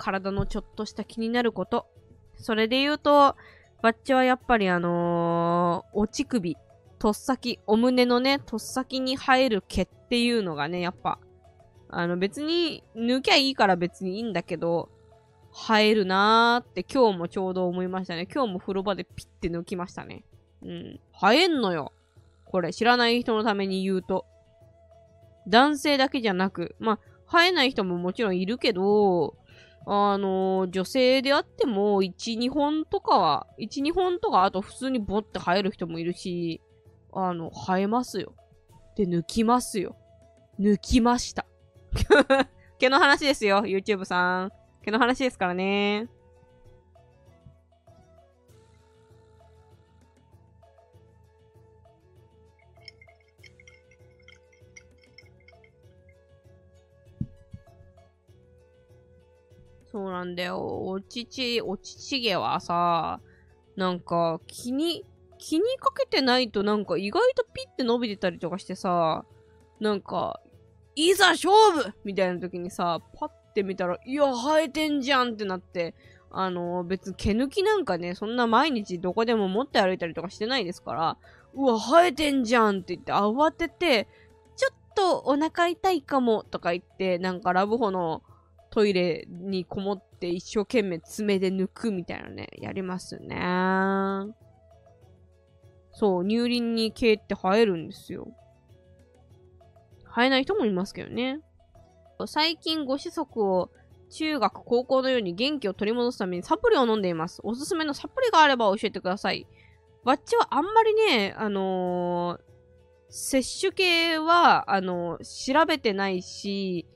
体のちょっとした気になること。それで言うと、バッチはやっぱりあのー、お乳首、とっさき、お胸のね、とっさきに生える毛っていうのがね、やっぱ、あの別に抜きゃいいから別にいいんだけど、生えるなーって今日もちょうど思いましたね。今日も風呂場でピッて抜きましたね。うん。生えんのよ。これ知らない人のために言うと。男性だけじゃなく、まあ、生えない人ももちろんいるけど、あの女性であっても、1、2本とかは、1、2本とか、あと普通にボって生える人もいるし、あの、生えますよ。で、抜きますよ。抜きました。毛の話ですよ、YouTube さん。毛の話ですからね。そうなんだよ。おちち、おちちげはさ、なんか気に、気にかけてないとなんか意外とピッて伸びてたりとかしてさ、なんか、いざ勝負みたいな時にさ、パッて見たら、いや、生えてんじゃんってなって、あの、別に毛抜きなんかね、そんな毎日どこでも持って歩いたりとかしてないですから、うわ、生えてんじゃんって言って慌てて、ちょっとお腹痛いかもとか言って、なんかラブホのトイレにこもって一生懸命爪で抜くみたいなね、やりますね。そう、乳輪に毛って生えるんですよ。生えない人もいますけどね。最近ご子息を中学、高校のように元気を取り戻すためにサプリを飲んでいます。おすすめのサプリがあれば教えてください。バッチはあんまりね、あのー、摂取系は、あのー、調べてないし、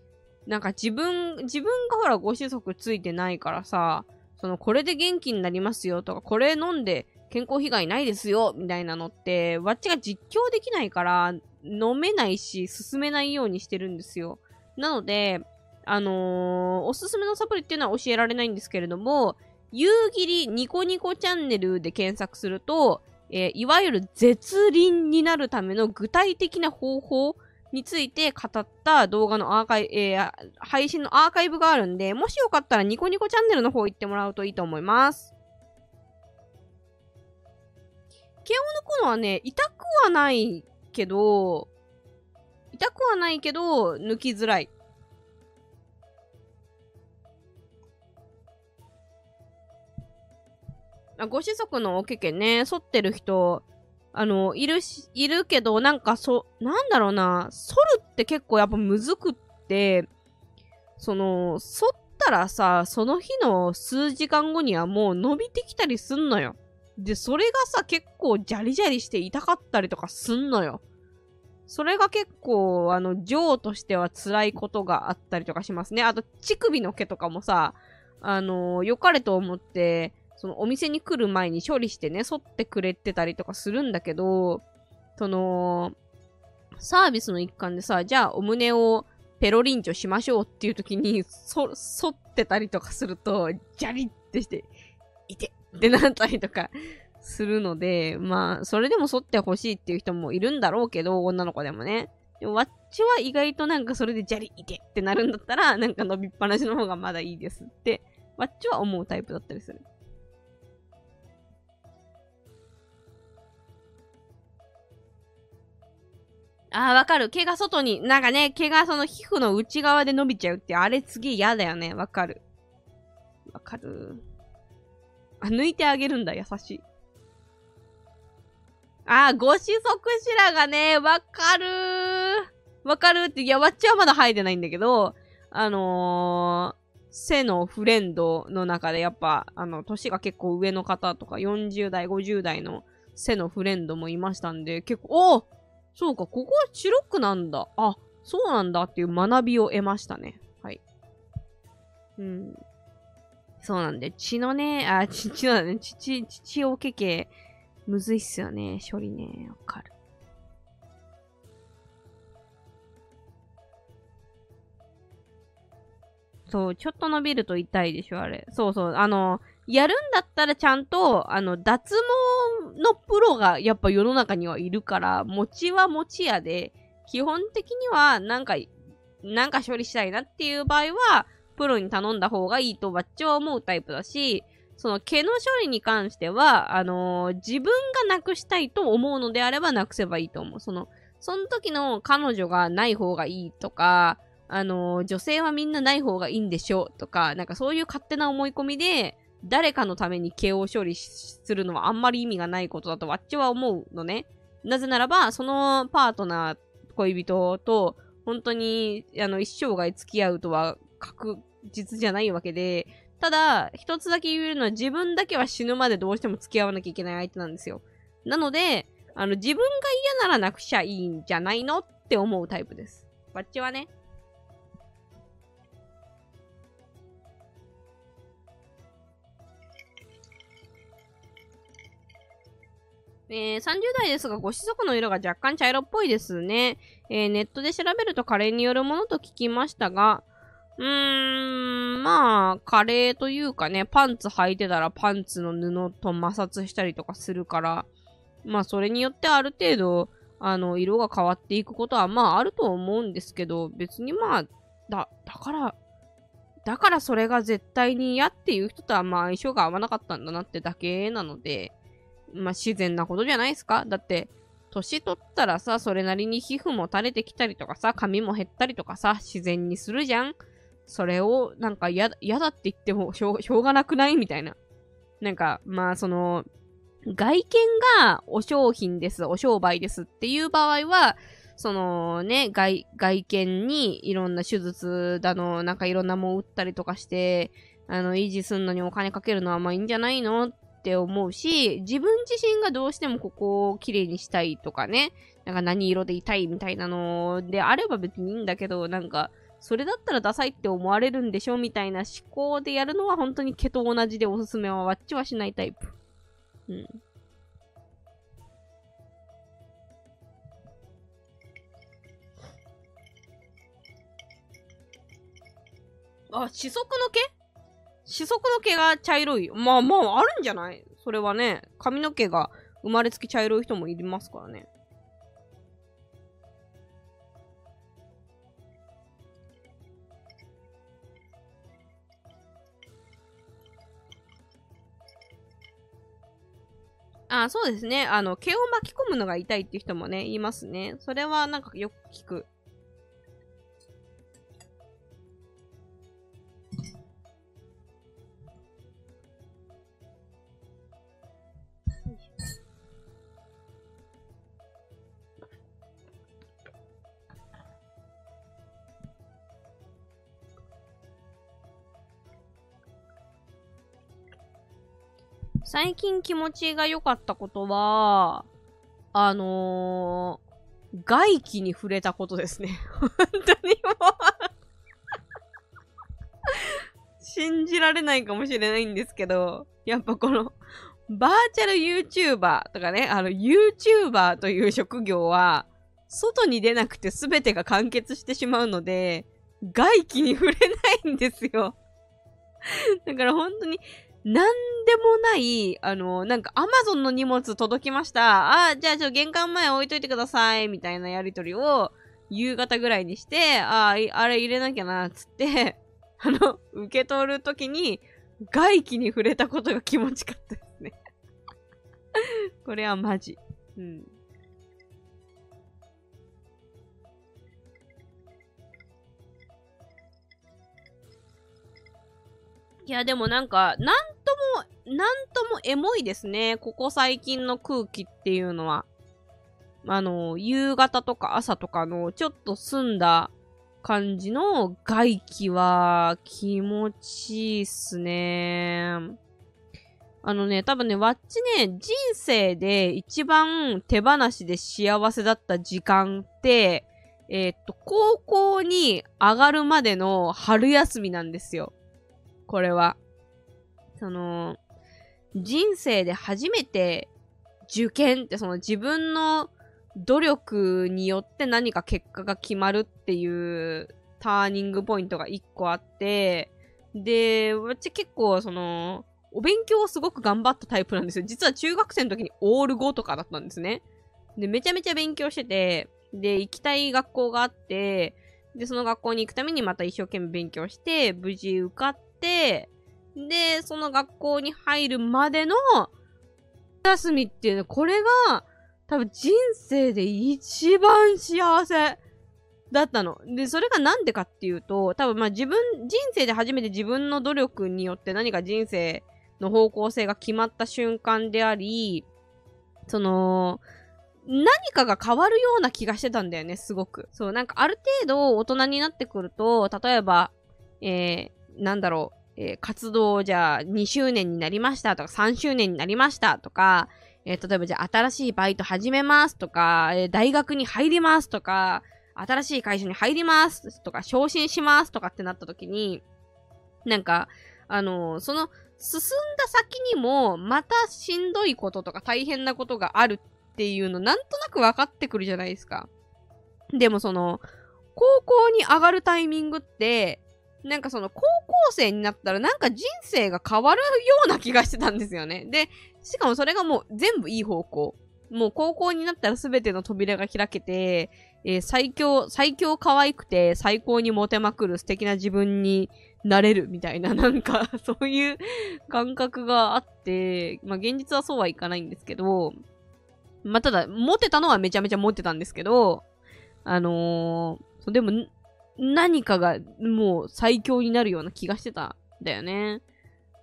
なんか自分、自分がほらご子息ついてないからさ、そのこれで元気になりますよとか、これ飲んで健康被害ないですよみたいなのって、わっちが実況できないから飲めないし、進めないようにしてるんですよ。なので、あのー、おすすめのサプリっていうのは教えられないんですけれども、夕霧ニコニコチャンネルで検索すると、えー、いわゆる絶倫になるための具体的な方法について語った動画のアーカイ、えー、配信のアーカイブがあるんで、もしよかったらニコニコチャンネルの方行ってもらうといいと思います。毛を抜くのはね、痛くはないけど、痛くはないけど、抜きづらい。あご子息のおけけね、反ってる人、あの、いるし、いるけど、なんかそ、なんだろうな、反るって結構やっぱむずくって、その、反ったらさ、その日の数時間後にはもう伸びてきたりすんのよ。で、それがさ、結構ジャリジャリして痛かったりとかすんのよ。それが結構、あの、女王としては辛いことがあったりとかしますね。あと、乳首の毛とかもさ、あの、良かれと思って、そのお店に来る前に処理してね、剃ってくれてたりとかするんだけど、その、サービスの一環でさ、じゃあお胸をペロリンチョしましょうっていう時に、そ、剃ってたりとかすると、ジャリってして、いてってなったりとかするので、まあ、それでも剃ってほしいっていう人もいるんだろうけど、女の子でもね。でも、わっちは意外となんかそれでジャリいてってなるんだったら、なんか伸びっぱなしの方がまだいいですって、わっちは思うタイプだったりする。ああ、わかる。毛が外に、なんかね、毛がその皮膚の内側で伸びちゃうって、あれすげえ嫌だよね。わかる。わかる。あ、抜いてあげるんだ。優しい。ああ、ご子息白がね、わかるわかるって、いや、わっちはまだ生えてないんだけど、あのー、背のフレンドの中でやっぱ、あの、年が結構上の方とか、40代、50代の背のフレンドもいましたんで、結構、おそうか、ここは白くなんだ。あ、そうなんだっていう学びを得ましたね。はい。うん。そうなんで、血のね、あ、血、血のね、血、血をけけ、むずいっすよね、処理ね。わかる。そう、ちょっと伸びると痛いでしょ、あれ。そうそう。あの、やるんだったらちゃんと、あの、脱毛のプロがやっぱ世の中にはいるから、餅は餅やで、基本的にはなんか、なんか処理したいなっていう場合は、プロに頼んだ方がいいとわっちは思うタイプだし、その毛の処理に関しては、あのー、自分がなくしたいと思うのであればなくせばいいと思う。その、その時の彼女がない方がいいとか、あのー、女性はみんなない方がいいんでしょとか、なんかそういう勝手な思い込みで、誰かのために毛を処理するのはあんまり意味がないことだとわっちは思うのね。なぜならば、そのパートナー、恋人と、本当に、あの、一生涯付き合うとは確実じゃないわけで、ただ、一つだけ言えるのは自分だけは死ぬまでどうしても付き合わなきゃいけない相手なんですよ。なので、あの、自分が嫌ならなくちゃいいんじゃないのって思うタイプです。わっちはね。えー、30代ですが、ご子息の色が若干茶色っぽいですね。えー、ネットで調べると加齢によるものと聞きましたが、うーん、まあ、加齢というかね、パンツ履いてたらパンツの布と摩擦したりとかするから、まあ、それによってある程度、あの、色が変わっていくことは、まあ、あると思うんですけど、別にまあ、だ、だから、だからそれが絶対に嫌っていう人とはまあ相性が合わなかったんだなってだけなので、まあ自然なことじゃないですか？だって、年取ったらさ、それなりに皮膚も垂れてきたりとかさ、髪も減ったりとかさ、自然にするじゃん？それを、なんか嫌だ、って言ってもしょう、がなくない？みたいな。なんか、まあその、外見がお商品です、お商売ですっていう場合は、そのね、外、外見にいろんな手術だの、なんかいろんなもん打ったりとかして、あの、維持すんのにお金かけるのはまあいいんじゃないの？っって思うし、自分自身がどうしてもここを綺麗にしたいとかね、なんか何色でいたいみたいなのであれば別にいいんだけど、なんか、それだったらダサいって思われるんでしょみたいな思考でやるのは本当に毛と同じでおすすめはわっちはしないタイプ。うん。あ、四足の毛？四足の毛が茶色い。まあまあ、あるんじゃない？それはね、髪の毛が生まれつき茶色い人もいますからね。あ、そうですね。あの、毛を巻き込むのが痛いっていう人もね、いますね。それはなんかよく聞く。最近気持ちが良かったことは、あのー、外気に触れたことですね。本当にもう 信じられないかもしれないんですけど、やっぱこの、バーチャル YouTuber とかね、あの YouTuber という職業は、外に出なくて全てが完結してしまうので、外気に触れないんですよ。だから本当になんでもない、あの、なんかアマゾンの荷物届きました。あ、じゃあちょ玄関前置いといてください。みたいなやりとりを夕方ぐらいにして、あ、あれ入れなきゃな、つって、あの、受け取るときに外気に触れたことが気持ちかったですね これはマジ。うん。いや、でもなんか、なんとも、なんともエモいですね。ここ最近の空気っていうのは。あの、夕方とか朝とかのちょっと澄んだ感じの外気は気持ちいいっすね。あのね、多分ね、わっちね、人生で一番手放しで幸せだった時間って、えー、っと、高校に上がるまでの春休みなんですよ。これは。その、人生で初めて受験ってその自分の努力によって何か結果が決まるっていうターニングポイントが一個あって、で、私結構その、お勉強をすごく頑張ったタイプなんですよ。実は中学生の時にオール5とかだったんですね。で、めちゃめちゃ勉強してて、で、行きたい学校があって、で、その学校に行くためにまた一生懸命勉強して、無事受かって、で、その学校に入るまでの休みっていうの、これが多分人生で一番幸せだったの。で、それがなんでかっていうと、多分まあ自分、人生で初めて自分の努力によって何か人生の方向性が決まった瞬間であり、その、何かが変わるような気がしてたんだよね、すごく。そう、なんかある程度大人になってくると、例えば、えー、なんだろう、えー、活動じゃあ2周年になりましたとか3周年になりましたとか、えー、例えばじゃあ新しいバイト始めますとか、えー、大学に入りますとか、新しい会社に入りますとか、昇進しますとかってなった時に、なんか、あの、その、進んだ先にも、またしんどいこととか大変なことがあるっていうの、なんとなく分かってくるじゃないですか。でもその、高校に上がるタイミングって、なんかその高校生になったらなんか人生が変わるような気がしてたんですよね。で、しかもそれがもう全部いい方向。もう高校になったら全ての扉が開けて、えー、最強、最強可愛くて最高にモテまくる素敵な自分になれるみたいな、なんかそういう感覚があって、まあ現実はそうはいかないんですけど、まあただ、モテたのはめちゃめちゃモテたんですけど、あのー、でも、何かがもう最強になるような気がしてたんだよね。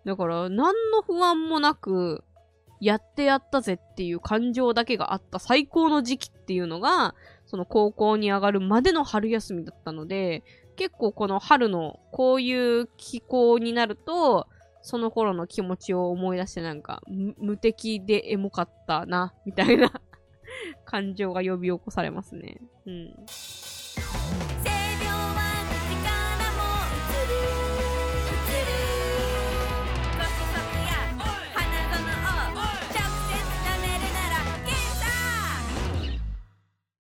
だから、何の不安もなく、やってやったぜっていう感情だけがあった最高の時期っていうのが、その高校に上がるまでの春休みだったので、結構この春のこういう気候になると、その頃の気持ちを思い出してなんか、無敵でエモかったな、みたいな 感情が呼び起こされますね。うん。